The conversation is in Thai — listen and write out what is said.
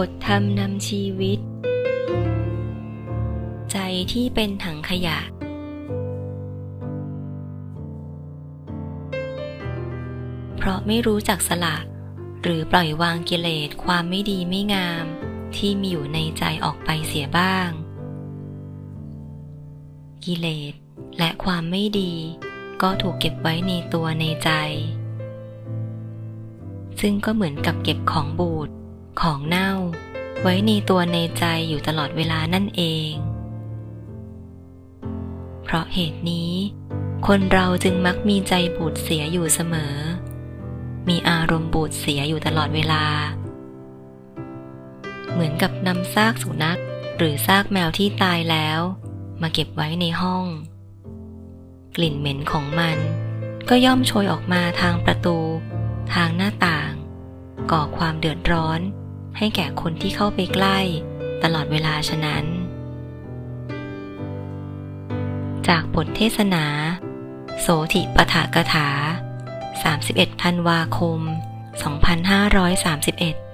บทธรรมนำชีวิต ใจที่เป็นถังขยะ เพราะไม่รู้จักสละ หรือปล่อยวางกิเลสความไม่ดีไม่งาม ที่มีอยู่ในใจออกไปเสียบ้าง กิเลสและความไม่ดี ก็ถูกเก็บไว้ในตัวในใจ ซึ่งก็เหมือนกับเก็บของบูด ของเน่า ไว้ในตัวในใจอยู่ตลอดเวลานั่นเอง เพราะเหตุนี้ คนเราจึงมักมีใจบูดเสียอยู่เสมอ มีอารมณ์บูดเสียอยู่ตลอดเวลา เหมือนกับนำซากสุนัขหรือซากแมวที่ตายแล้ว มาเก็บไว้ในห้อง กลิ่นเหม็นของมันก็ย่อมโชยออกมาทางประตู ทางหน้าต่าง ก่อความเดือดร้อน ให้แก่คนที่เข้าไปใกล้ ตลอดเวลาฉะนั้น จากบทเทศนา โสธิปถากถา 31ธันวาคม 2531